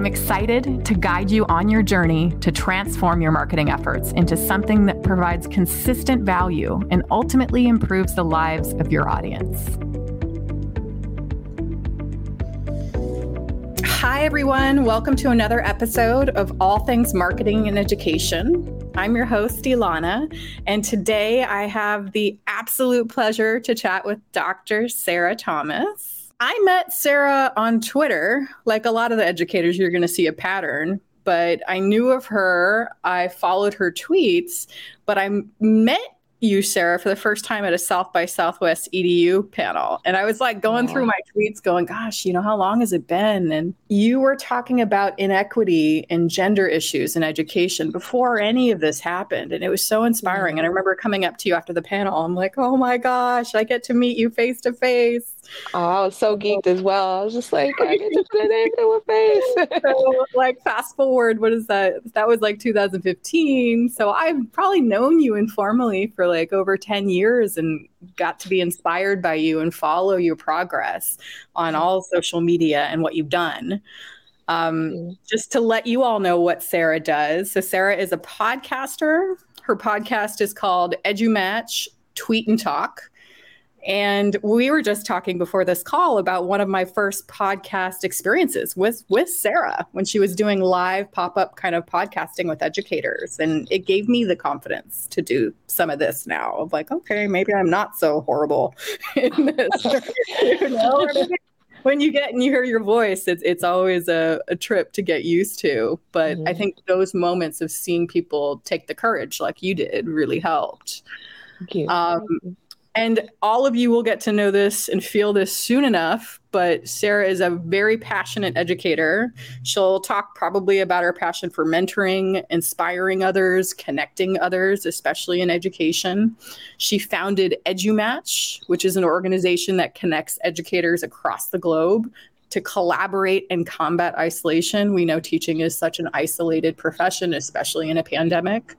I'm excited to guide you on your journey to transform your marketing efforts into something that provides consistent value and ultimately improves the lives of your audience. Hi, everyone. Welcome to another episode of All Things Marketing and Education. I'm your host, Ilana, and today I have the absolute pleasure to chat with Dr. Sarah Thomas. I met Sarah on Twitter. Like a lot of the educators, you're going to see a pattern. But I knew of her. I followed her tweets, but I met you, Sarah, for the first time at a South by Southwest EDU panel. And I was like going through my tweets, going, gosh, you know, how long has it been? And you were talking about inequity and gender issues in education before any of this happened. And it was so inspiring. And I mm-hmm. remember coming up to you after the panel. I'm like, oh my gosh, I get to meet you face to face. Oh, I was so geeked as well. I was just like, I get to sit into a face. so, like, fast forward, what is that? That was like 2015. So I've probably known you informally for like over 10 years and got to be inspired by you and follow your progress on all social media and what you've done. Um, just to let you all know what Sarah does. So, Sarah is a podcaster. Her podcast is called EduMatch Tweet and Talk. And we were just talking before this call about one of my first podcast experiences with with Sarah when she was doing live pop-up kind of podcasting with educators. And it gave me the confidence to do some of this now of like, okay, maybe I'm not so horrible in this. you know? when you get and you hear your voice, it's it's always a, a trip to get used to. But mm-hmm. I think those moments of seeing people take the courage like you did really helped. Thank you. Um, Thank you. And all of you will get to know this and feel this soon enough. But Sarah is a very passionate educator. She'll talk probably about her passion for mentoring, inspiring others, connecting others, especially in education. She founded EduMatch, which is an organization that connects educators across the globe to collaborate and combat isolation. We know teaching is such an isolated profession, especially in a pandemic.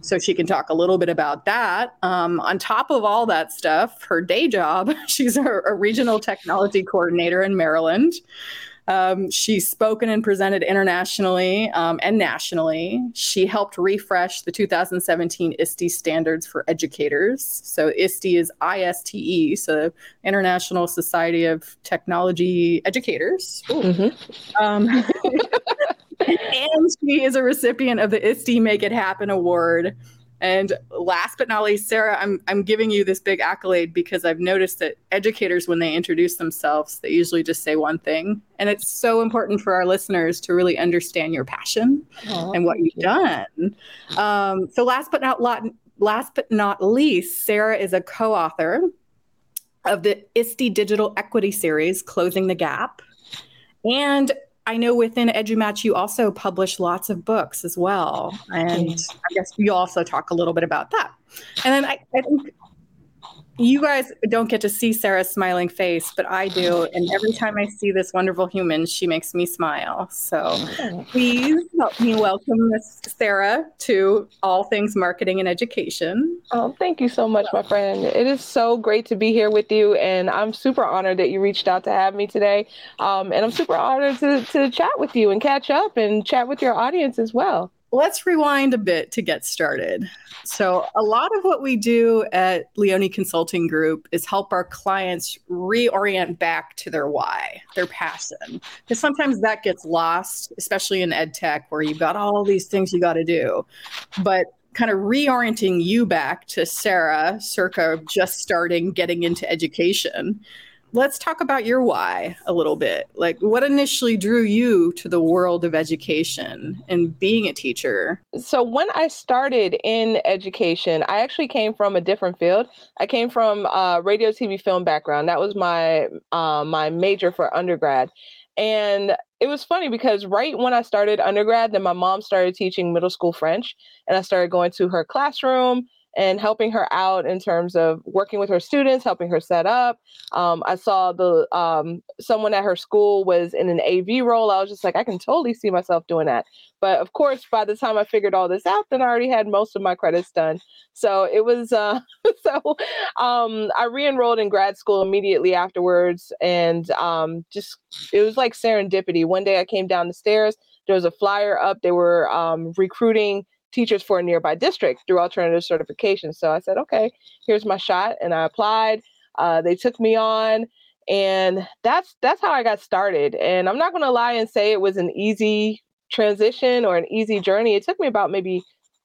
So she can talk a little bit about that. Um, on top of all that stuff, her day job, she's a, a regional technology coordinator in Maryland. Um, she's spoken and presented internationally um, and nationally. She helped refresh the 2017 ISTE standards for educators. So ISTE is ISTE, so International Society of Technology Educators. Mm-hmm. Um, and she is a recipient of the ISTE Make It Happen Award. And last but not least, Sarah, I'm I'm giving you this big accolade because I've noticed that educators, when they introduce themselves, they usually just say one thing, and it's so important for our listeners to really understand your passion oh, and what you've you. done. Um, so last but not last but not least, Sarah is a co-author of the ISTE Digital Equity Series, Closing the Gap. And I know within EduMatch you also publish lots of books as well, and I guess you also talk a little bit about that. And then I, I think you guys don't get to see Sarah's smiling face, but I do. And every time I see this wonderful human, she makes me smile. So please help me welcome Miss Sarah to All Things Marketing and Education. Oh, thank you so much, my friend. It is so great to be here with you. And I'm super honored that you reached out to have me today. Um, and I'm super honored to, to chat with you and catch up and chat with your audience as well let's rewind a bit to get started. So, a lot of what we do at Leone Consulting Group is help our clients reorient back to their why, their passion. Because sometimes that gets lost, especially in ed tech, where you've got all these things you got to do. But kind of reorienting you back to Sarah, circa just starting getting into education let's talk about your why a little bit. Like, what initially drew you to the world of education and being a teacher? So, when I started in education, I actually came from a different field. I came from a radio, TV, film background. That was my uh, my major for undergrad. And it was funny because right when I started undergrad, then my mom started teaching middle school French, and I started going to her classroom and helping her out in terms of working with her students, helping her set up. Um, I saw the um, someone at her school was in an AV role. I was just like, I can totally see myself doing that. But of course, by the time I figured all this out, then I already had most of my credits done. So it was uh, so um, I re-enrolled in grad school immediately afterwards, and um, just it was like serendipity. One day I came down the stairs. There was a flyer up. They were um, recruiting teachers for a nearby district through alternative certification. So I said, okay, here's my shot, and I applied. Uh, they took me on, and that's that's how I got started. And I'm not going to lie and say it was an easy transition or an easy journey. It took me about maybe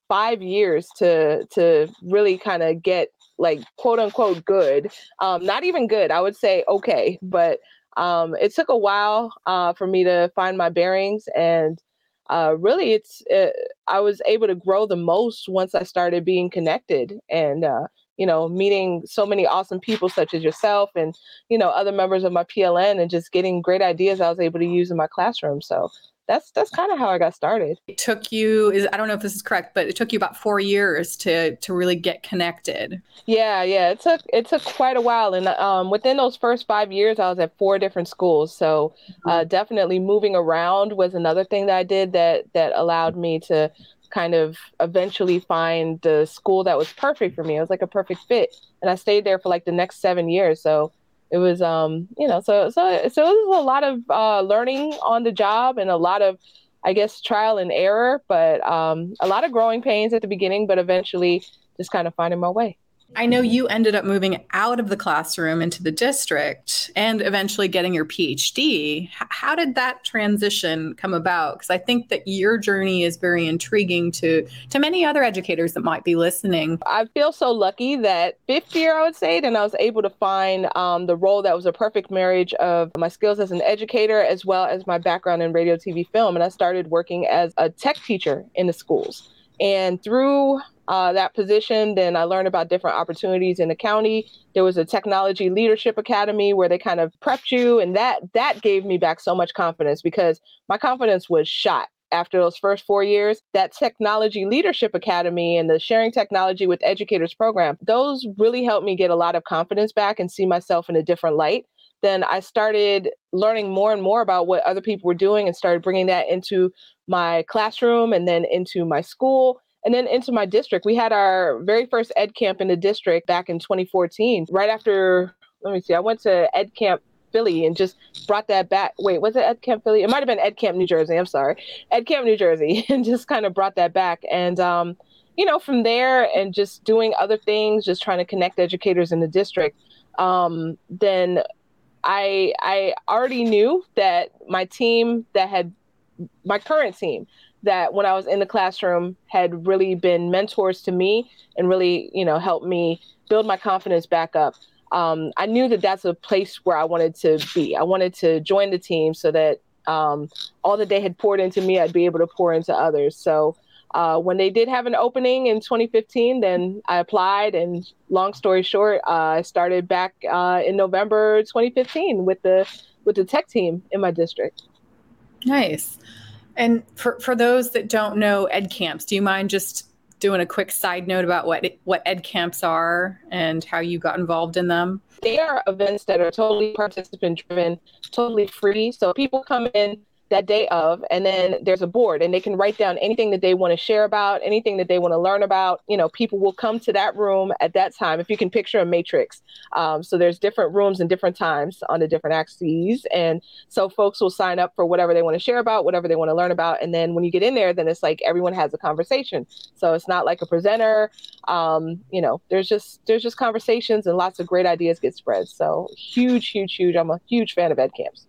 five years to to really kind of get like quote unquote good. Um, not even good. I would say okay, but um, it took a while uh, for me to find my bearings and uh, really it's uh, i was able to grow the most once i started being connected and uh, you know meeting so many awesome people such as yourself and you know other members of my pln and just getting great ideas i was able to use in my classroom so that's that's kind of how I got started. It took you is I don't know if this is correct, but it took you about four years to to really get connected. Yeah, yeah, it took it took quite a while, and um, within those first five years, I was at four different schools. So uh, mm-hmm. definitely moving around was another thing that I did that that allowed me to kind of eventually find the school that was perfect for me. It was like a perfect fit, and I stayed there for like the next seven years. So it was um you know so so so it was a lot of uh, learning on the job and a lot of I guess trial and error, but um, a lot of growing pains at the beginning, but eventually just kind of finding my way. I know you ended up moving out of the classroom into the district and eventually getting your PhD. How did that transition come about? Because I think that your journey is very intriguing to to many other educators that might be listening. I feel so lucky that fifth year, I would say, then I was able to find um, the role that was a perfect marriage of my skills as an educator as well as my background in radio, TV, film, and I started working as a tech teacher in the schools. And through uh, that position. Then I learned about different opportunities in the county. There was a technology leadership academy where they kind of prepped you, and that that gave me back so much confidence because my confidence was shot after those first four years, that technology leadership academy and the sharing technology with educators program, those really helped me get a lot of confidence back and see myself in a different light. Then I started learning more and more about what other people were doing and started bringing that into my classroom and then into my school and then into my district. We had our very first Ed Camp in the district back in 2014. Right after, let me see, I went to Ed Camp Philly and just brought that back. Wait, was it Ed Camp Philly? It might have been Ed Camp New Jersey. I'm sorry, Ed Camp New Jersey, and just kind of brought that back. And um, you know, from there and just doing other things, just trying to connect educators in the district. Um, then I I already knew that my team that had my current team that when I was in the classroom had really been mentors to me and really, you know, helped me build my confidence back up. Um, I knew that that's a place where I wanted to be. I wanted to join the team so that um, all that they had poured into me, I'd be able to pour into others. So uh, when they did have an opening in 2015, then I applied. And long story short, uh, I started back uh, in November 2015 with the with the tech team in my district. Nice. And for, for those that don't know ed camps, do you mind just doing a quick side note about what what ed camps are and how you got involved in them? They are events that are totally participant driven, totally free. So people come in that day of and then there's a board and they can write down anything that they want to share about anything that they want to learn about you know people will come to that room at that time if you can picture a matrix. Um, so there's different rooms and different times on the different axes and so folks will sign up for whatever they want to share about whatever they want to learn about and then when you get in there then it's like everyone has a conversation. So it's not like a presenter um, you know there's just there's just conversations and lots of great ideas get spread. So huge huge huge i'm a huge fan of ed camps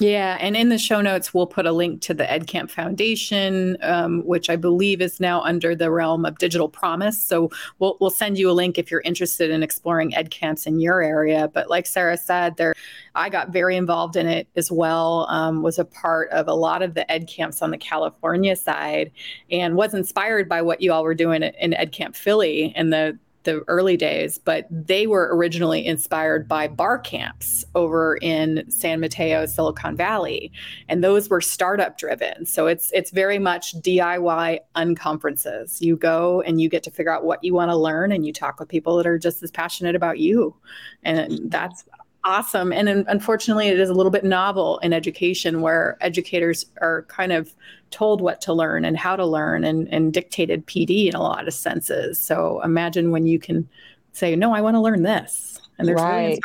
yeah, and in the show notes, we'll put a link to the EdCamp Foundation, um, which I believe is now under the realm of Digital Promise. So we'll we'll send you a link if you're interested in exploring EdCamps in your area. But like Sarah said, there, I got very involved in it as well. Um, was a part of a lot of the EdCamps on the California side, and was inspired by what you all were doing in EdCamp Philly and the the early days, but they were originally inspired by bar camps over in San Mateo, Silicon Valley, and those were startup driven. So it's it's very much DIY unconferences. You go and you get to figure out what you want to learn, and you talk with people that are just as passionate about you, and that's awesome. And unfortunately, it is a little bit novel in education where educators are kind of told what to learn and how to learn and, and dictated PD in a lot of senses. So imagine when you can say, no, I want to learn this. And there's right. really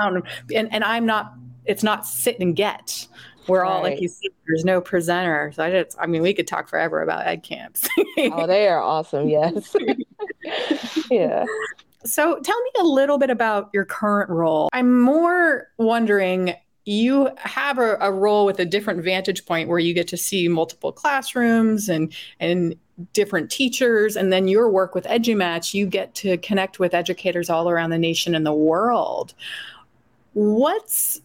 inspiring And, and I'm not, it's not sit and get. We're right. all like you see, there's no presenter. So I just, I mean, we could talk forever about ed camps. oh, they are awesome. Yes. yeah. So tell me a little bit about your current role. I'm more wondering you have a, a, role with a different vantage point where you get to see multiple classrooms and and different teachers and then your work with edumatch you get to connect with educators all around the nation and the world what's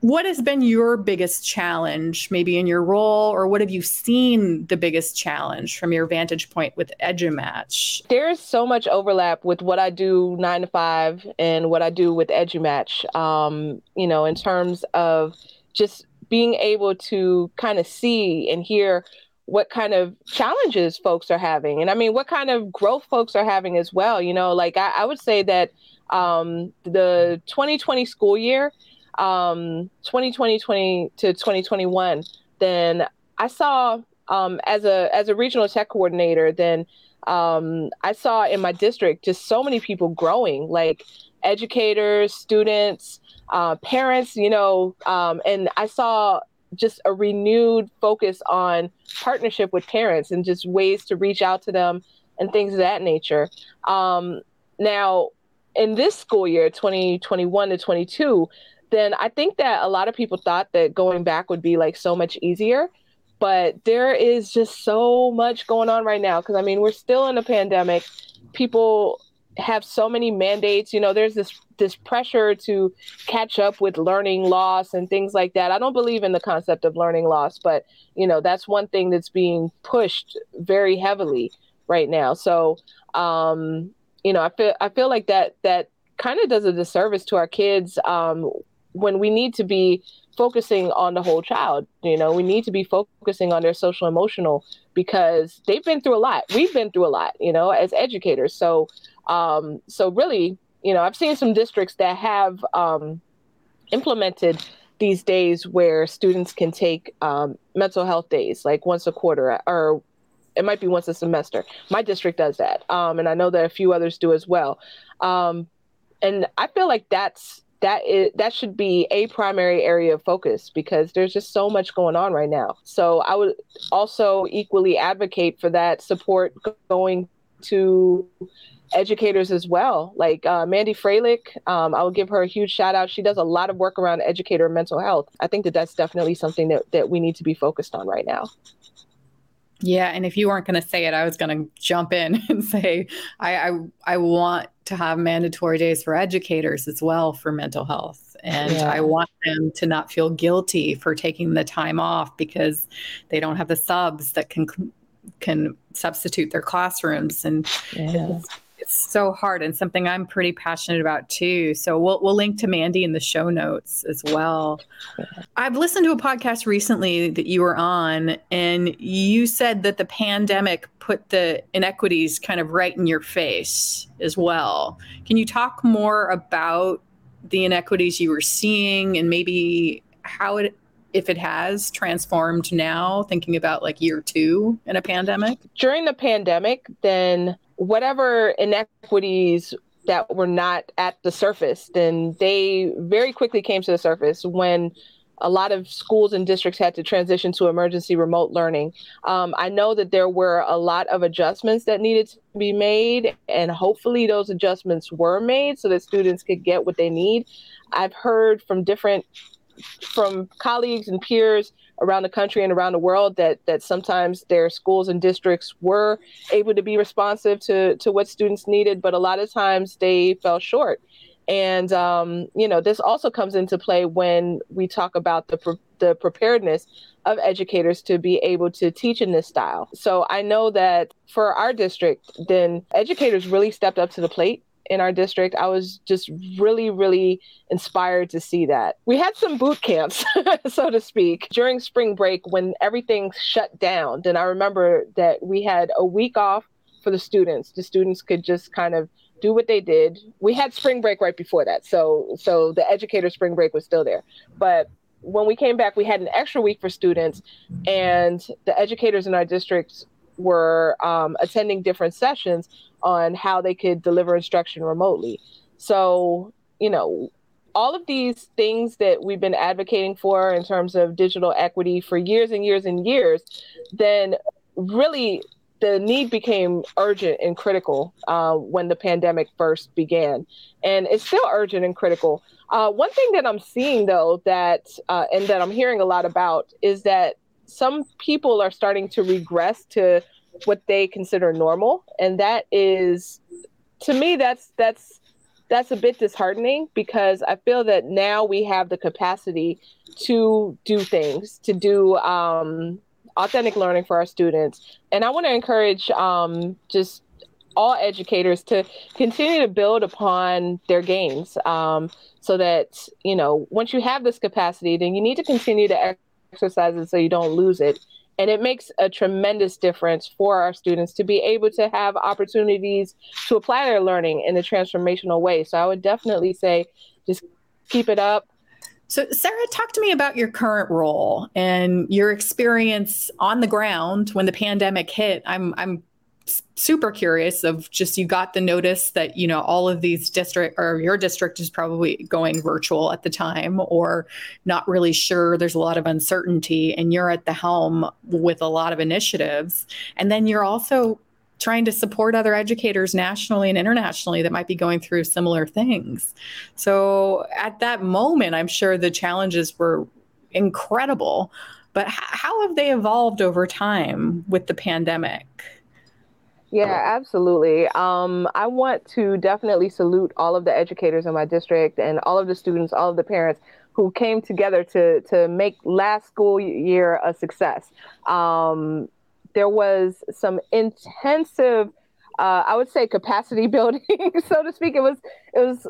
what has been your biggest challenge maybe in your role or what have you seen the biggest challenge from your vantage point with edumatch there's so much overlap with what i do nine to five and what i do with edumatch um, you know in terms of just being able to kind of see and hear what kind of challenges folks are having. And i mean what kind of growth folks are having as well you know? Like i, I would say that um, the 2020 school year um, 2020 20 to 2021, then I saw um, as a as a regional tech coordinator, then um, I saw in my district just so many people growing, like educators, students, uh, parents, you know, um, and I saw just a renewed focus on partnership with parents and just ways to reach out to them and things of that nature. Um, now, in this school year, 2021 to 22, then I think that a lot of people thought that going back would be like so much easier. But there is just so much going on right now because I mean, we're still in a pandemic. People have so many mandates. You know, there's this this pressure to catch up with learning loss and things like that. I don't believe in the concept of learning loss, but you know, that's one thing that's being pushed very heavily right now. So, um, you know, I feel I feel like that that kind of does a disservice to our kids um, when we need to be focusing on the whole child you know we need to be focusing on their social emotional because they've been through a lot. We've been through a lot you know as educators. So um so really you know i've seen some districts that have um implemented these days where students can take um, mental health days like once a quarter or it might be once a semester. My district does that um, and i know that a few others do as well. Um, and i feel like that's that is that should be a primary area of focus because there's just so much going on right now. So I would also equally advocate for that support going to educators as well. Like uh, Mandy Froehlich, um, I will give her a huge shout out. She does a lot of work around educator mental health. I think that that's definitely something that, that we need to be focused on right now. Yeah, and if you weren't going to say it, I was going to jump in and say I, I, I want to have mandatory days for educators as well for mental health, and yeah. I want them to not feel guilty for taking the time off because they don't have the subs that can can substitute their classrooms and. Yeah it's so hard and something I'm pretty passionate about too. So we'll we'll link to Mandy in the show notes as well. I've listened to a podcast recently that you were on and you said that the pandemic put the inequities kind of right in your face as well. Can you talk more about the inequities you were seeing and maybe how it if it has transformed now thinking about like year 2 in a pandemic? During the pandemic, then whatever inequities that were not at the surface, then they very quickly came to the surface when a lot of schools and districts had to transition to emergency remote learning. Um, I know that there were a lot of adjustments that needed to be made, and hopefully those adjustments were made so that students could get what they need. I've heard from different from colleagues and peers around the country and around the world that that sometimes their schools and districts were able to be responsive to to what students needed, but a lot of times they fell short. And um, you know, this also comes into play when we talk about the the preparedness of educators to be able to teach in this style. So I know that for our district, then educators really stepped up to the plate in our district. I was just really, really inspired to see that. We had some boot camps, so to speak, during spring break when everything shut down. Then I remember that we had a week off for the students. The students could just kind of do what they did. We had spring break right before that, so so the educator spring break was still there. But when we came back, we had an extra week for students, and the educators in our districts were um, attending different sessions on how they could deliver instruction remotely. So, you know, all of these things that we've been advocating for in terms of digital equity for years and years and years, then really the need became urgent and critical uh, when the pandemic first began, and it's still urgent and critical. Uh, one thing that I'm seeing, though, that uh, and that I'm hearing a lot about is that some people are starting to regress to what they consider normal, and that is, to me, that's that's that's a bit disheartening because I feel that now we have the capacity to do things, to do um, authentic learning for our students. And I want to encourage um, just all educators to continue to build upon their gains um, so that, you know, once you have this capacity, then you need to continue to exercise it so you don't lose it. And it makes a tremendous difference for our students to be able to have opportunities to apply their learning in a transformational way. So I would definitely say just keep it up. So, Sarah, talk to me about your current role and your experience on the ground when the pandemic hit. I'm I'm super curious of just you got the notice that you know all of these district or your district is probably going virtual at the time or not really sure there's a lot of uncertainty and you're at the helm with a lot of initiatives and then you're also trying to support other educators nationally and internationally that might be going through similar things. So at that moment, I'm sure the challenges were incredible. But how have they evolved over time with the pandemic? Yeah, absolutely. Um, I want to definitely salute all of the educators in my district and all of the students, all of the parents who came together to to make last school year a success. Um, there was some intensive, uh, I would say, capacity building, so to speak. It was it was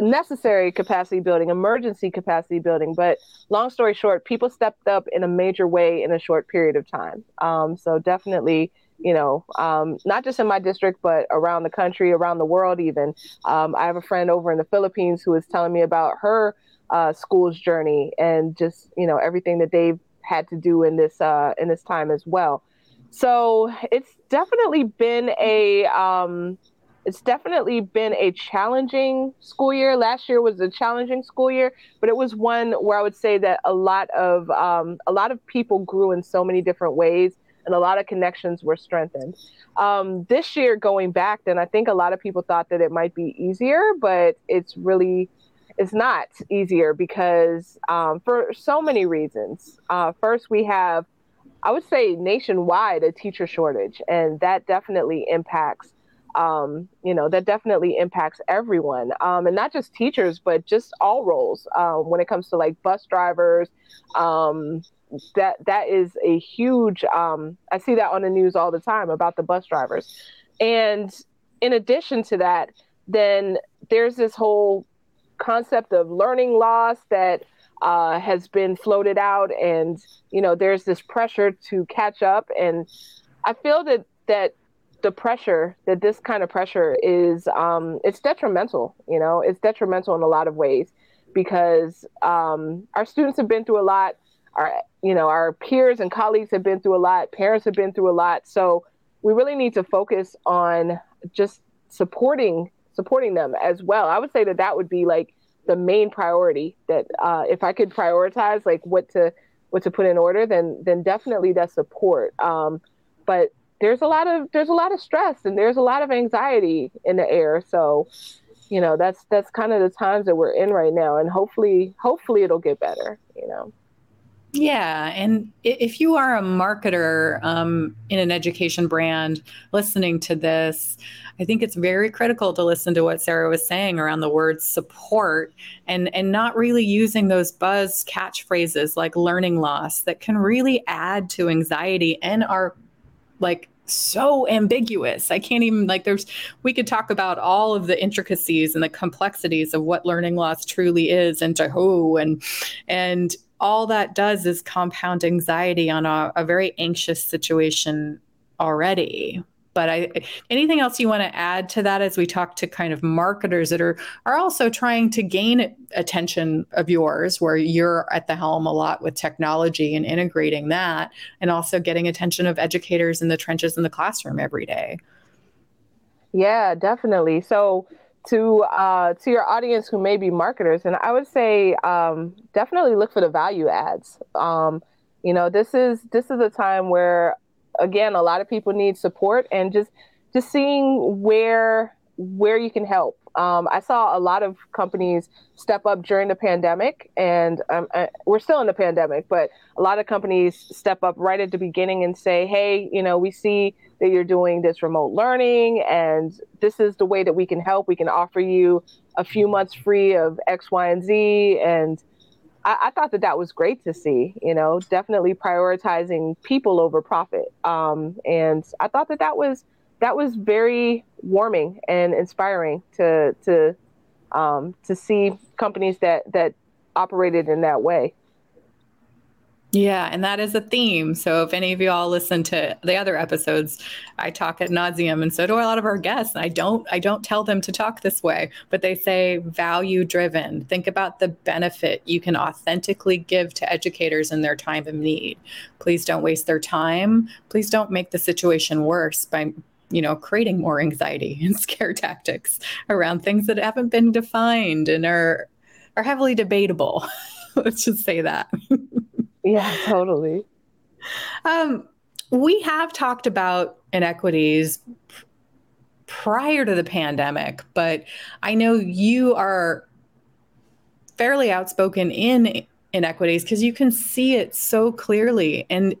necessary capacity building, emergency capacity building. But long story short, people stepped up in a major way in a short period of time. Um, so definitely, you know, um, not just in my district, but around the country, around the world, even. Um, I have a friend over in the Philippines who is telling me about her uh, school's journey and just you know everything that they've had to do in this uh, in this time as well. So it's definitely been a um, it's definitely been a challenging school year. Last year was a challenging school year, but it was one where I would say that a lot of um, a lot of people grew in so many different ways, and a lot of connections were strengthened. Um, this year, going back, then I think a lot of people thought that it might be easier, but it's really it's not easier because um, for so many reasons. Uh, first, we have I would say nationwide a teacher shortage, and that definitely impacts. Um, you know that definitely impacts everyone, um, and not just teachers, but just all roles. Um, when it comes to like bus drivers, um, that that is a huge. Um, I see that on the news all the time about the bus drivers, and in addition to that, then there's this whole concept of learning loss that uh, has been floated out, and you know there's this pressure to catch up, and I feel that that the pressure that this kind of pressure is um, it's detrimental. You know, it's detrimental in a lot of ways because um, our students have been through a lot. Our you know our peers and colleagues have been through a lot. Parents have been through a lot. So we really need to focus on just supporting supporting them as well. I would say that that would be like the main priority that uh, if I could prioritize like what to what to put in order, then then definitely that support. Um, but there's a lot of there's a lot of stress and there's a lot of anxiety in the air. So, you know, that's that's kind of the times that we're in right now, and hopefully hopefully it'll get better. You know. Yeah, and if you are a marketer um, in an education brand listening to this, I think it's very critical to listen to what Sarah was saying around the word support and and not really using those buzz catchphrases like learning loss that can really add to anxiety and are like so ambiguous. I can't even like there's we could talk about all of the intricacies and the complexities of what learning loss truly is and to who and and all that does is compound anxiety on a, a very anxious situation already but I, anything else you want to add to that as we talk to kind of marketers that are are also trying to gain attention of yours, where you're at the helm a lot with technology and integrating that, and also getting attention of educators in the trenches in the classroom every day. Yeah, definitely. So to uh, to your audience who may be marketers, and I would say um, definitely look for the value adds. Um, you know, this is this is a time where again, a lot of people need support and just just seeing where where you can help. Um, I saw a lot of companies step up during the pandemic, and um, uh, we're still in the pandemic, but a lot of companies step up right at the beginning and say, "Hey, you know, we see that you're doing this remote learning, and this is the way that we can help. We can offer you a few months free of X, Y, and Z, and I, I, thought that that was great to see. You know, definitely prioritizing people over profit. Um, and I thought that that was that was very warming and inspiring to to um, to see companies that that operated in that way. Yeah, and that is a theme. So if any of you all listen to the other episodes, I talk at nauseum, and so do a lot of our guests. And I don't I don't tell them to talk this way, but they say value driven. Think about the benefit you can authentically give to educators in their time of need. Please don't waste their time. Please don't make the situation worse by you know creating more anxiety and scare tactics around things that haven't been defined and are are heavily debatable. Let's just say that. Yeah, totally. Um, we have talked about inequities prior to the pandemic, but I know you are fairly outspoken in inequities because you can see it so clearly and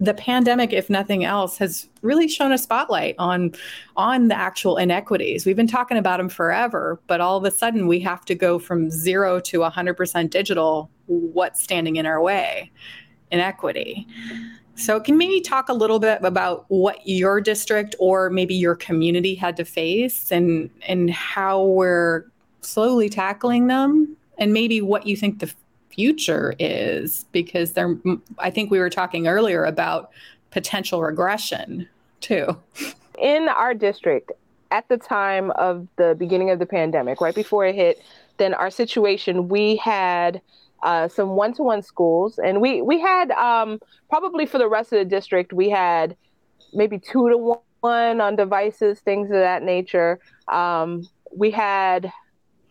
the pandemic if nothing else has really shown a spotlight on on the actual inequities. We've been talking about them forever but all of a sudden we have to go from 0 to 100% digital what's standing in our way? Inequity. So can maybe talk a little bit about what your district or maybe your community had to face and and how we're slowly tackling them and maybe what you think the future is because there I think we were talking earlier about potential regression too. In our district at the time of the beginning of the pandemic, right before it hit, then our situation we had uh, some one-to-one schools, and we we had um, probably for the rest of the district we had maybe two to one on devices, things of that nature. Um, we had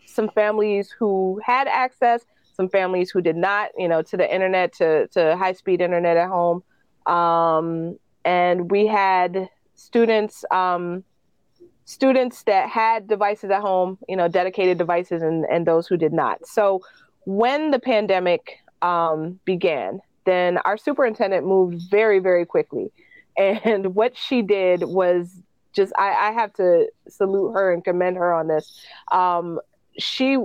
some families who had access, some families who did not, you know, to the internet, to, to high speed internet at home. Um, and we had students, um, students that had devices at home, you know, dedicated devices and, and those who did not. So when the pandemic um, began, then our superintendent moved very, very quickly. And what she did was just, I, I have to salute her and commend her on this. Um, she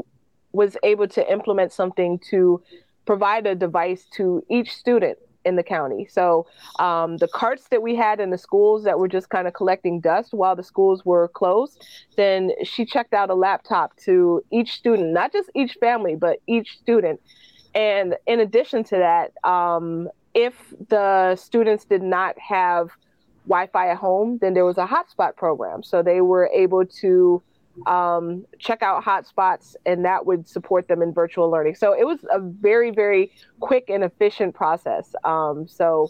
was able to implement something to provide a device to each student in the county. So um, the carts that we had in the schools that were just kind of collecting dust while the schools were closed, then she checked out a laptop to each student, not just each family, but each student. And in addition to that, um, if the students did not have Wi-Fi at home, then there was a hotspot program. So they were able to um, check out hotspots, and that would support them in virtual learning. So it was a very, very quick and efficient process. Um, so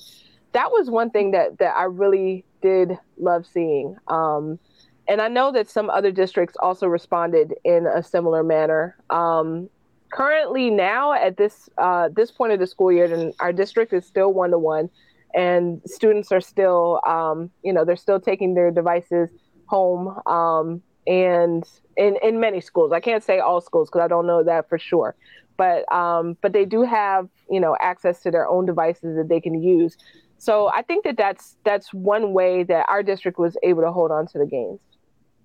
that was one thing that that I really did love seeing. Um, and I know that some other districts also responded in a similar manner. Um, currently, now at this uh, this point of the school year, and our district is still one to one, and students are still, um, you know, they're still taking their devices home um, and in, in many schools. I can't say all schools because I don't know that for sure. but um, but they do have you know access to their own devices that they can use. So I think that that's that's one way that our district was able to hold on to the gains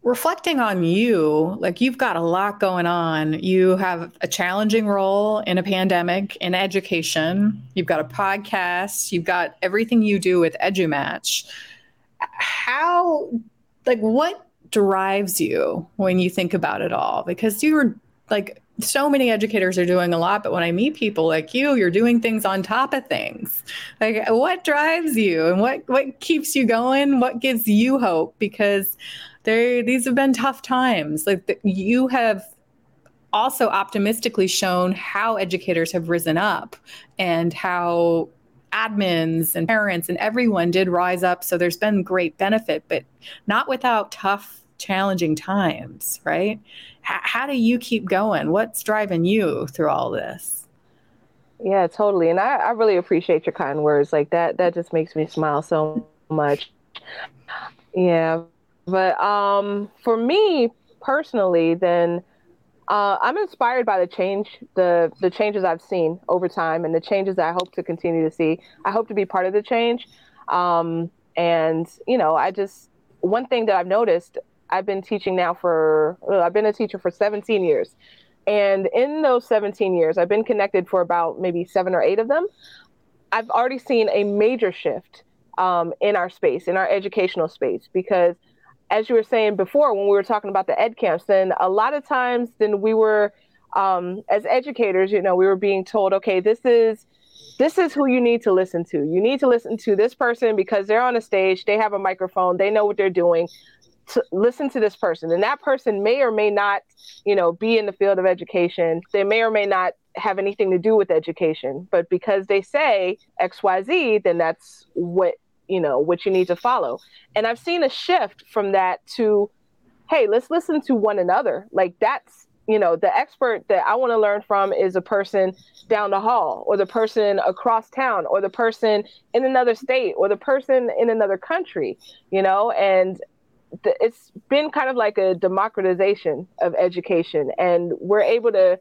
reflecting on you, like you've got a lot going on. You have a challenging role in a pandemic in education. You've got a podcast. You've got everything you do with EduMatch. How, like, what drives you when you think about it all? Because you're like, so many educators are doing a lot, but when I meet people like you, you're doing things on top of things. Like, what drives you and what what keeps you going? What gives you hope? Because they these have been tough times. Like the, you have also optimistically shown how educators have risen up and how admins and parents and everyone did rise up. So there's been great benefit, but not without tough, challenging times, right? H- how do you keep going? What's driving you through all this? Yeah, totally. And I, I really appreciate your kind words. Like that, that just makes me smile so much. Yeah, but um, for me personally, then uh, I'm inspired by the change, the the changes I've seen over time, and the changes I hope to continue to see. I hope to be part of the change. Um, and you know, I just one thing that I've noticed. I've been teaching now for I've been a teacher for 17 years. And in those 17 years, I've been connected for about maybe seven or eight of them. I've already seen a major shift um, in our space, in our educational space, because as you were saying before when we were talking about the ed camps then a lot of times then we were um, as educators you know we were being told okay this is this is who you need to listen to you need to listen to this person because they're on a stage they have a microphone they know what they're doing to listen to this person. And that person may or may not you know be in the field of education. They may or may not have anything to do with education. But because they say xyz then that's what you know what you need to follow. And i've seen a shift from that to hey let's listen to one another. Like that's you know the expert that i want to learn from is a person down the hall or the person across town or the person in another state or the person in another country you know? And it's been kind of like a democratization of education and we're able to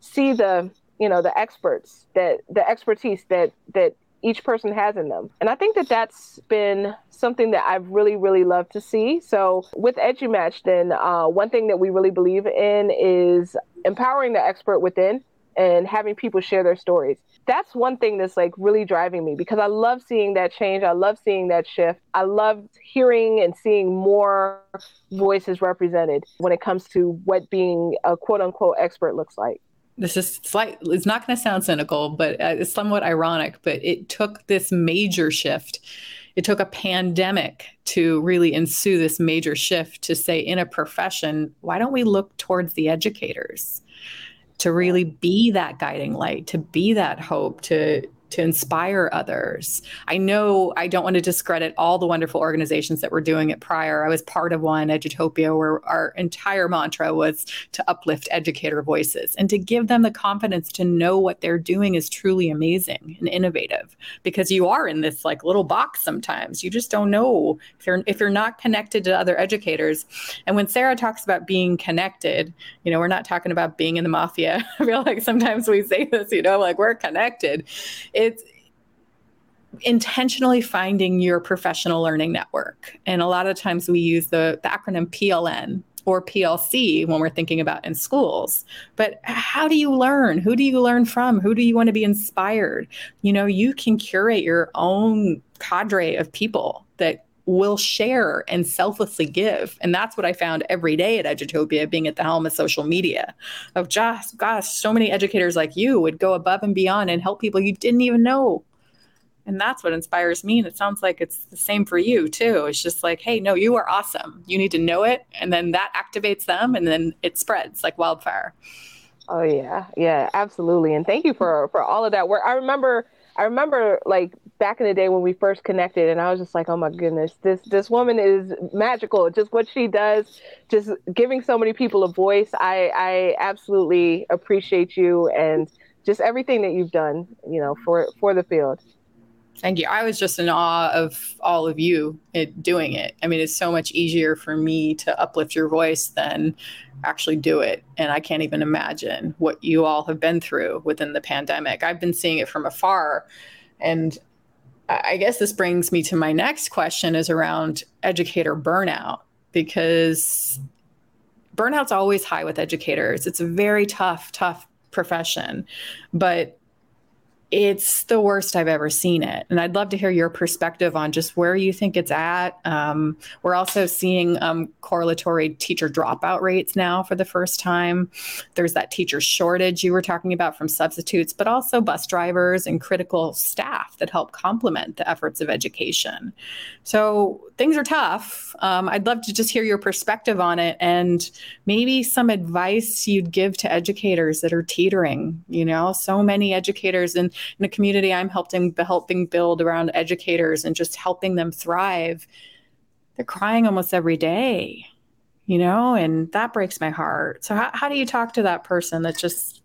see the you know the experts that the expertise that that each person has in them. And I think that that's been something that I've really, really loved to see. So with EduMatch, then uh, one thing that we really believe in is empowering the expert within and having people share their stories. That's one thing that's like really driving me because I love seeing that change. I love seeing that shift. I love hearing and seeing more voices represented when it comes to what being a quote unquote expert looks like this is slight it's not going to sound cynical but uh, it's somewhat ironic but it took this major shift it took a pandemic to really ensue this major shift to say in a profession why don't we look towards the educators to really be that guiding light to be that hope to to inspire others. I know I don't want to discredit all the wonderful organizations that were doing it prior. I was part of one, Edutopia, where our entire mantra was to uplift educator voices and to give them the confidence to know what they're doing is truly amazing and innovative. Because you are in this like little box sometimes. You just don't know if you're if you're not connected to other educators. And when Sarah talks about being connected, you know, we're not talking about being in the mafia. I feel like sometimes we say this, you know, like we're connected it's intentionally finding your professional learning network. And a lot of times we use the, the acronym PLN or PLC when we're thinking about in schools. But how do you learn? Who do you learn from? Who do you want to be inspired? You know, you can curate your own cadre of people that will share and selflessly give. And that's what I found every day at Edutopia, being at the helm of social media. Of just, gosh, so many educators like you would go above and beyond and help people you didn't even know. And that's what inspires me. And it sounds like it's the same for you too. It's just like, hey, no, you are awesome. You need to know it. And then that activates them and then it spreads like wildfire. Oh yeah. Yeah, absolutely. And thank you for for all of that work. I remember I remember like back in the day when we first connected and I was just like, oh my goodness, this this woman is magical. Just what she does, just giving so many people a voice. I I absolutely appreciate you and just everything that you've done, you know, for for the field. Thank you. I was just in awe of all of you eh, doing it. I mean, it's so much easier for me to uplift your voice than actually do it. And I can't even imagine what you all have been through within the pandemic. I've been seeing it from afar. And I guess this brings me to my next question is around educator burnout because burnout's always high with educators. It's a very tough, tough profession. But it's the worst I've ever seen it. And I'd love to hear your perspective on just where you think it's at. Um, we're also seeing um, correlatory teacher dropout rates now for the first time. There's that teacher shortage you were talking about from substitutes, but also bus drivers and critical staff that help complement the efforts of education. So things are tough. Um, I'd love to just hear your perspective on it and maybe some advice you'd give to educators that are teetering. You know, so many educators in, in a community I'm helping helping build around educators and just helping them thrive. They're crying almost every day, you know, and that breaks my heart. So how, how do you talk to that person that's just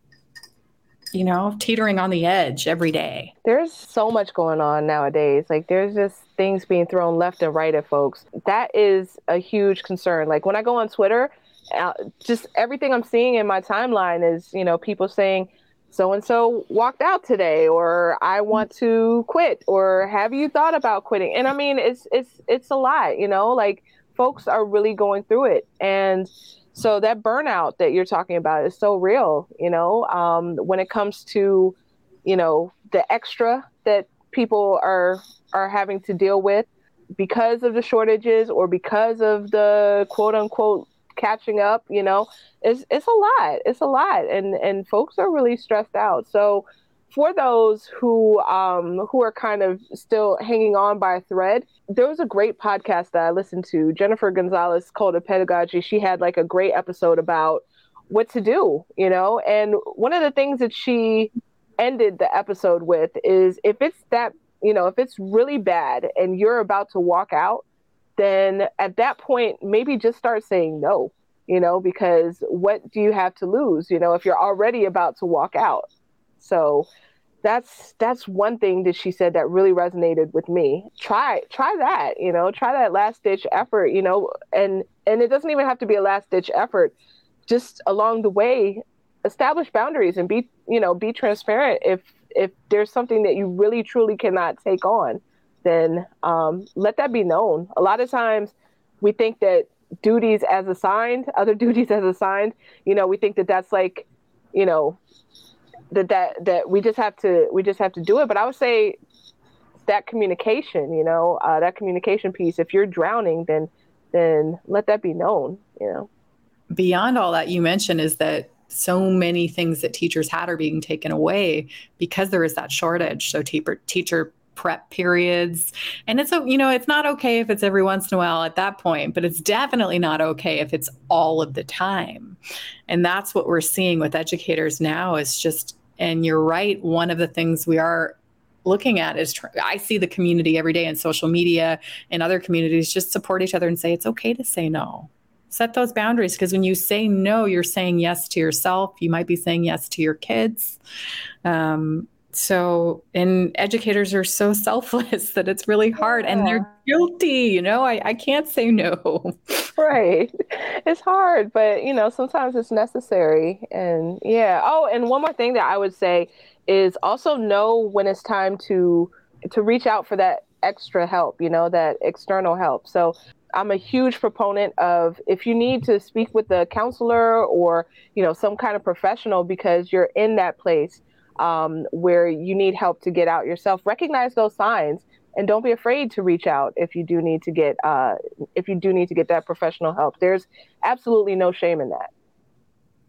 you know, teetering on the edge every day. There's so much going on nowadays. Like there's just things being thrown left and right at folks. That is a huge concern. Like when I go on Twitter, uh, just everything I'm seeing in my timeline is, you know, people saying so and so walked out today or I want to quit or have you thought about quitting? And I mean, it's it's it's a lot, you know, like folks are really going through it and so that burnout that you're talking about is so real, you know, um, when it comes to, you know, the extra that people are are having to deal with because of the shortages or because of the quote unquote catching up, you know, it's it's a lot. It's a lot. And and folks are really stressed out. So for those who um, who are kind of still hanging on by a thread, there was a great podcast that I listened to. Jennifer Gonzalez Cult of Pedagogy. She had like a great episode about what to do, you know. And one of the things that she ended the episode with is if it's that, you know, if it's really bad and you're about to walk out, then at that point maybe just start saying no, you know, because what do you have to lose, you know, if you're already about to walk out. So that's that's one thing that she said that really resonated with me. Try try that you know try that last ditch effort you know and and it doesn't even have to be a last ditch effort. Just along the way establish boundaries and be you know be transparent if if there's something that you really truly cannot take on then um, let that be known a lot of times we think that duties as assigned other duties as assigned you know we think that that's like you know that that that we just have to we just have to do it. But I would say that communication, you know, uh, that communication piece. If you're drowning, then then let that be known. You know. Beyond all that you mentioned is that so many things that teachers had are being taken away because there is that shortage. So teacher teacher prep periods and it's you know it's not okay if it's every once in a while at that point but it's definitely not okay if it's all of the time and that's what we're seeing with educators now is just and you're right. One of the things we are looking at is tr- I see the community every day in social media and other communities just support each other and say it's okay to say no. Set those boundaries because when you say no, you're saying yes to yourself. You might be saying yes to your kids. Um, so and educators are so selfless that it's really hard yeah. and they're guilty you know? I, I can't say no. Right. It's hard but you know sometimes it's necessary and yeah. Oh and one more thing that i would say is also know when it's time to to reach out for that extra help you know that external help. So I'm a huge proponent of if you need to speak with a counselor or you know some kind of professional because you're in that place um, where you need help to get out yourself, recognize those signs and don't be afraid to reach out if you do need to get uh, if you do need to get that professional help. There's absolutely no shame in that.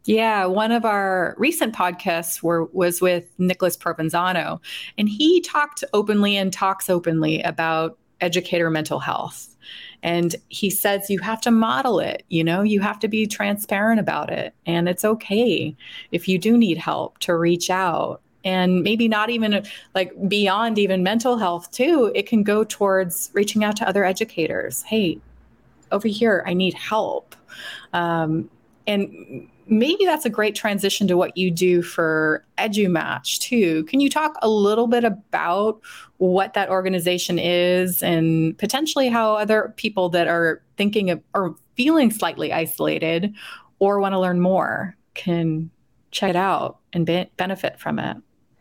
Yeah, one of our recent podcasts were, was with Nicholas Provenzano, and he talked openly and talks openly about educator mental health. And he says you have to model it, you know, you have to be transparent about it. And it's okay if you do need help to reach out. And maybe not even like beyond even mental health, too. It can go towards reaching out to other educators. Hey, over here, I need help. Um, and maybe that's a great transition to what you do for EduMatch too. Can you talk a little bit about what that organization is and potentially how other people that are thinking of or feeling slightly isolated or want to learn more can check it out and be- benefit from it?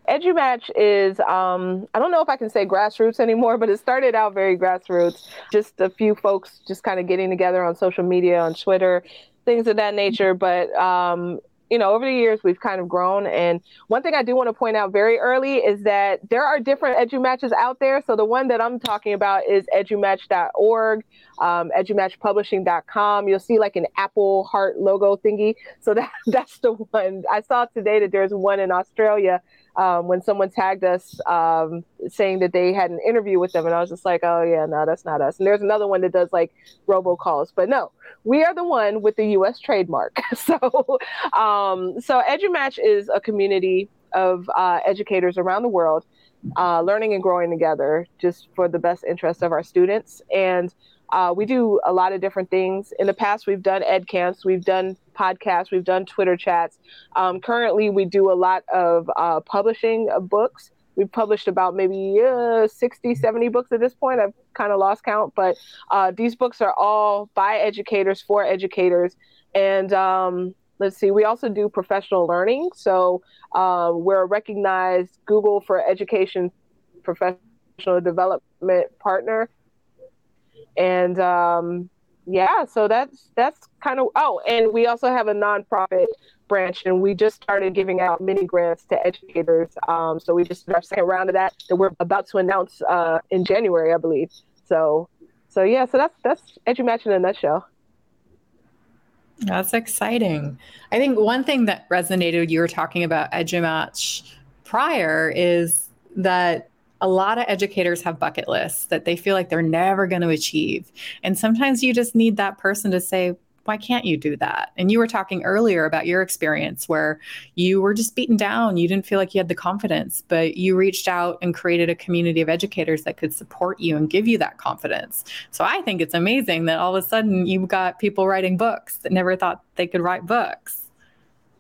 EduMatch is, um, I don't know if I can say grassroots anymore, but it started out very grassroots. Just a few folks just kind of getting together on social media, on Twitter, things of that nature. But um, you know, over the years, we've kind of grown. And one thing I do want to point out very early is that there are different EduMatches out there. So the one that I'm talking about is edumatch.org, um, edumatchpublishing.com. You'll see like an Apple heart logo thingy. So that, that's the one. I saw today that there's one in Australia um, when someone tagged us um, saying that they had an interview with them, and I was just like, oh yeah, no, that's not us. And there's another one that does like robocalls, but no, we are the one with the U.S. trademark. so, um, so EduMatch is a community of uh, educators around the world, uh, learning and growing together, just for the best interest of our students and. Uh, we do a lot of different things. In the past, we've done ed camps, we've done podcasts, we've done Twitter chats. Um, currently, we do a lot of uh, publishing of books. We've published about maybe uh, 60, 70 books at this point. I've kind of lost count, but uh, these books are all by educators for educators. And um, let's see, we also do professional learning. So uh, we're a recognized Google for Education professional development partner and um, yeah, so that's that's kind of oh, and we also have a nonprofit branch, and we just started giving out mini grants to educators. Um, so we just did our second round of that that we're about to announce uh, in January, I believe. So, so yeah, so that's that's EduMatch in a nutshell. That's exciting. I think one thing that resonated you were talking about EduMatch prior is that a lot of educators have bucket lists that they feel like they're never going to achieve. And sometimes you just need that person to say, why can't you do that? And you were talking earlier about your experience where you were just beaten down. You didn't feel like you had the confidence, but you reached out and created a community of educators that could support you and give you that confidence. So I think it's amazing that all of a sudden you've got people writing books that never thought they could write books.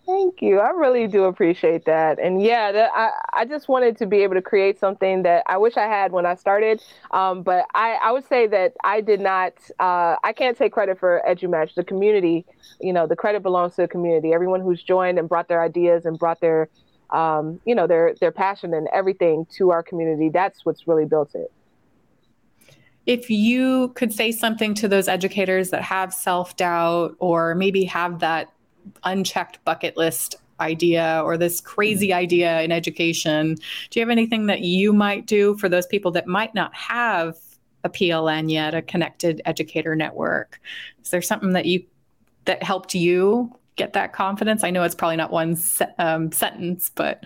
Thank you. I really do appreciate that. And yeah, I, I just wanted to be able to create something that I wish I had when I started. Um, but I, I would say that I did not, uh, I can't take credit for EduMatch. The community, you know, the credit belongs to the community. Everyone who's joined and brought their ideas and brought their, um, you know, their, their passion and everything to our community. That's what's really built it. If you could say something to those educators that have self doubt or maybe have that unchecked bucket list idea or this crazy idea in education. Do you have anything that you might do for those people that might not have a PLN yet, a connected educator network? Is there something that you that helped you get that confidence? I know it's probably not one se- um, sentence, but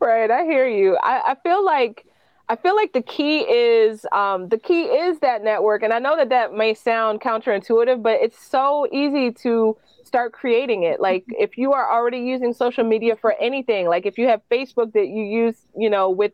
right, I hear you. I, I feel like I feel like the key is um, the key is that network, and I know that that may sound counterintuitive, but it's so easy to start creating it. Like if you are already using social media for anything, like if you have Facebook that you use, you know, with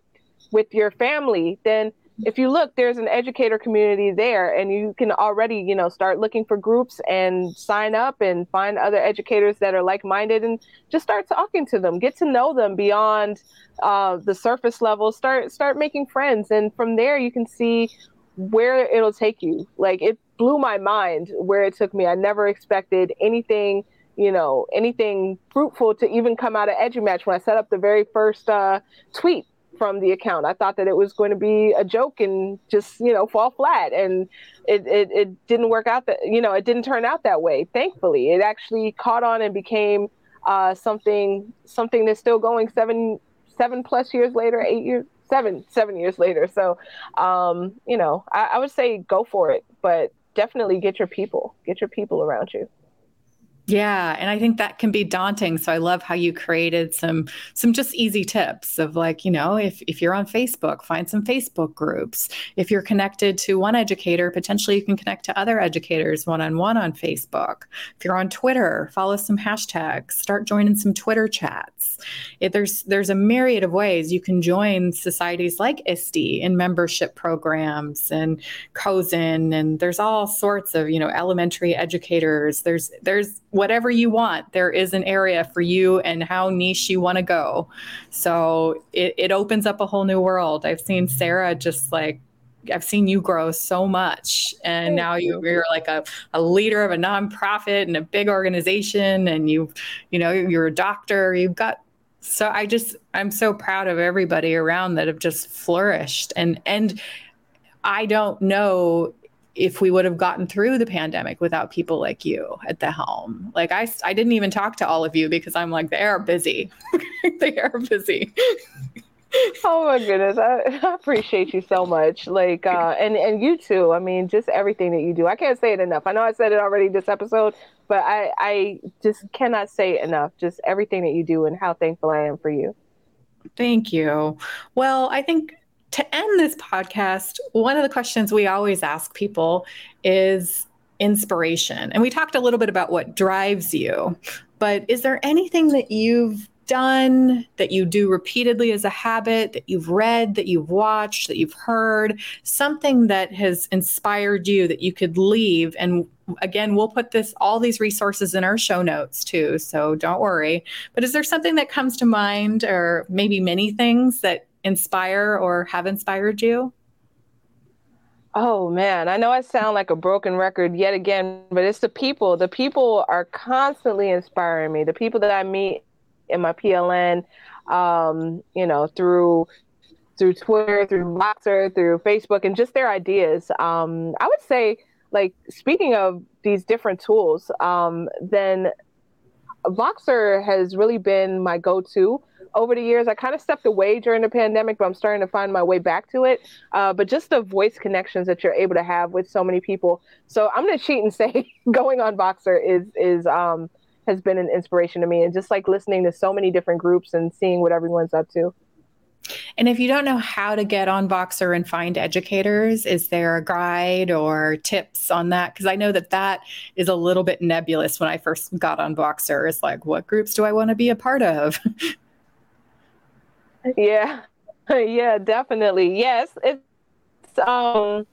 with your family, then if you look, there's an educator community there, and you can already, you know, start looking for groups and sign up and find other educators that are like minded and just start talking to them, get to know them beyond uh, the surface level. Start start making friends, and from there you can see where it'll take you. Like it blew my mind where it took me. I never expected anything, you know, anything fruitful to even come out of EduMatch when I set up the very first uh, tweet from the account. I thought that it was going to be a joke and just, you know, fall flat. And it, it, it didn't work out that, you know, it didn't turn out that way. Thankfully, it actually caught on and became uh, something, something that's still going seven, seven plus years later, eight years, seven, seven years later. So, um, you know, I, I would say go for it, but definitely get your people, get your people around you. Yeah, and I think that can be daunting. So I love how you created some some just easy tips of like, you know, if if you're on Facebook, find some Facebook groups. If you're connected to one educator, potentially you can connect to other educators one-on-one on Facebook. If you're on Twitter, follow some hashtags, start joining some Twitter chats. If there's there's a myriad of ways you can join societies like ISTE in membership programs and COSN and there's all sorts of, you know, elementary educators. There's there's whatever you want, there is an area for you and how niche you want to go. So it, it opens up a whole new world. I've seen Sarah just like I've seen you grow so much, and now you. are like a, a leader of a nonprofit and a big organization, and you, you know, you're a doctor. You've got so I just I'm so proud of everybody around that have just flourished, and and I don't know if we would have gotten through the pandemic without people like you at the helm. Like I, I didn't even talk to all of you because I'm like, they are busy. they are busy. oh my goodness. I, I, appreciate you so much. Like, uh, and, and you too. I mean, just everything that you do. I can't say it enough. I know I said it already this episode, but I, I just cannot say it enough. Just everything that you do and how thankful I am for you. Thank you. Well, I think to end this podcast, one of the questions we always ask people is inspiration. And we talked a little bit about what drives you, but is there anything that you've done that you do repeatedly as a habit that you've read, that you've watched, that you've heard, something that has inspired you that you could leave? And again, we'll put this all these resources in our show notes too, so don't worry. But is there something that comes to mind or maybe many things that inspire or have inspired you? Oh man, I know I sound like a broken record yet again, but it's the people. The people are constantly inspiring me. The people that I meet in my PLN, um, you know, through through Twitter, through Voxer, through Facebook, and just their ideas. Um, I would say, like speaking of these different tools, um, then Voxer has really been my go-to over the years. I kind of stepped away during the pandemic, but I'm starting to find my way back to it. Uh, but just the voice connections that you're able to have with so many people. So I'm to cheat and say going on Voxer is is um, has been an inspiration to me, and just like listening to so many different groups and seeing what everyone's up to. And if you don't know how to get on Voxer and find educators, is there a guide or tips on that? Because I know that that is a little bit nebulous when I first got on Voxer. It's like, what groups do I want to be a part of? Yeah, yeah, definitely. Yes, it's um.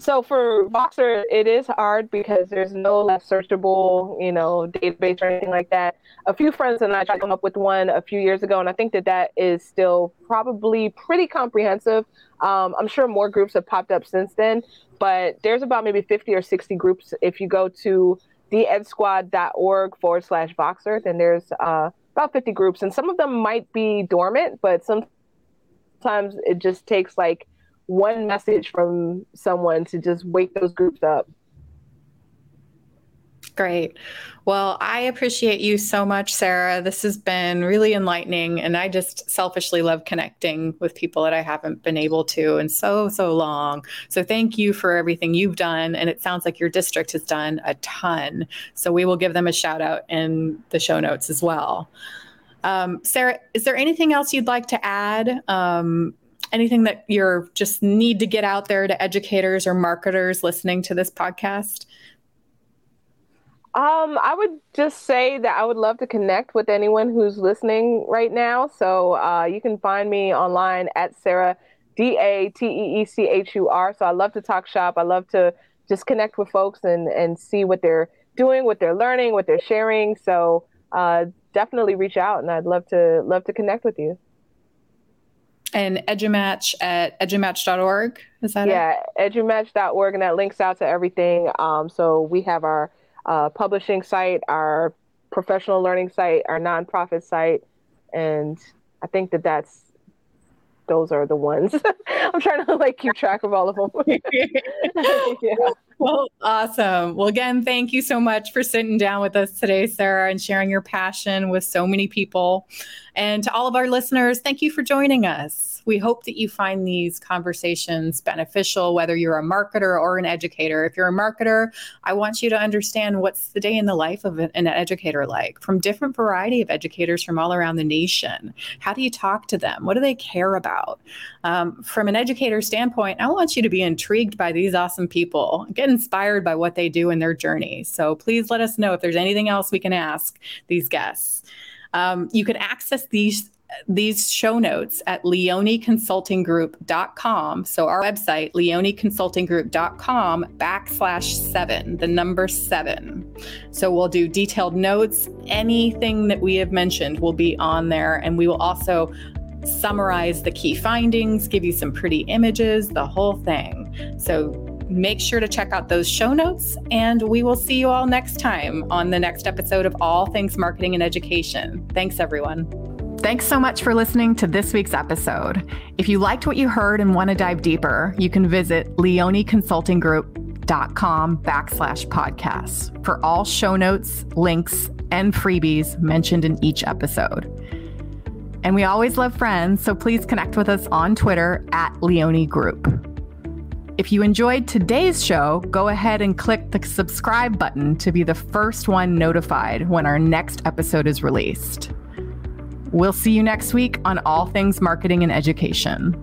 So for Voxer, it is hard because there's no like searchable, you know, database or anything like that. A few friends and I tried to come up with one a few years ago, and I think that that is still probably pretty comprehensive. Um, I'm sure more groups have popped up since then, but there's about maybe 50 or 60 groups. If you go to theedsquad.org forward slash Voxer, then there's uh, about 50 groups, and some of them might be dormant, but sometimes it just takes like one message from someone to just wake those groups up. Great. Well, I appreciate you so much, Sarah. This has been really enlightening. And I just selfishly love connecting with people that I haven't been able to in so, so long. So thank you for everything you've done. And it sounds like your district has done a ton. So we will give them a shout out in the show notes as well. Um, Sarah, is there anything else you'd like to add? Um, anything that you're just need to get out there to educators or marketers listening to this podcast? Um, I would just say that I would love to connect with anyone who's listening right now. So uh, you can find me online at Sarah D A T E E C H U R. So I love to talk shop. I love to just connect with folks and and see what they're doing, what they're learning, what they're sharing. So uh, definitely reach out, and I'd love to love to connect with you. And EduMatch at edumatch.org is that yeah, it? edumatch.org, and that links out to everything. Um, so we have our uh, publishing site, our professional learning site, our nonprofit site, and I think that that's those are the ones. I'm trying to like keep track of all of them. yeah. Well, awesome. Well, again, thank you so much for sitting down with us today, Sarah, and sharing your passion with so many people. And to all of our listeners, thank you for joining us. We hope that you find these conversations beneficial, whether you're a marketer or an educator. If you're a marketer, I want you to understand what's the day in the life of an educator like from different variety of educators from all around the nation. How do you talk to them? What do they care about? Um, from an educator standpoint, I want you to be intrigued by these awesome people, inspired by what they do in their journey. So please let us know if there's anything else we can ask these guests. Um, you can access these these show notes at leoneconsultinggroup.com. So our website, leoneconsultinggroup.com backslash seven, the number seven. So we'll do detailed notes. Anything that we have mentioned will be on there. And we will also summarize the key findings, give you some pretty images, the whole thing. So make sure to check out those show notes, and we will see you all next time on the next episode of All Things Marketing and Education. Thanks, everyone. Thanks so much for listening to this week's episode. If you liked what you heard and want to dive deeper, you can visit leoneconsultinggroup.com backslash podcasts for all show notes, links, and freebies mentioned in each episode. And we always love friends, so please connect with us on Twitter at Leone Group. If you enjoyed today's show, go ahead and click the subscribe button to be the first one notified when our next episode is released. We'll see you next week on All Things Marketing and Education.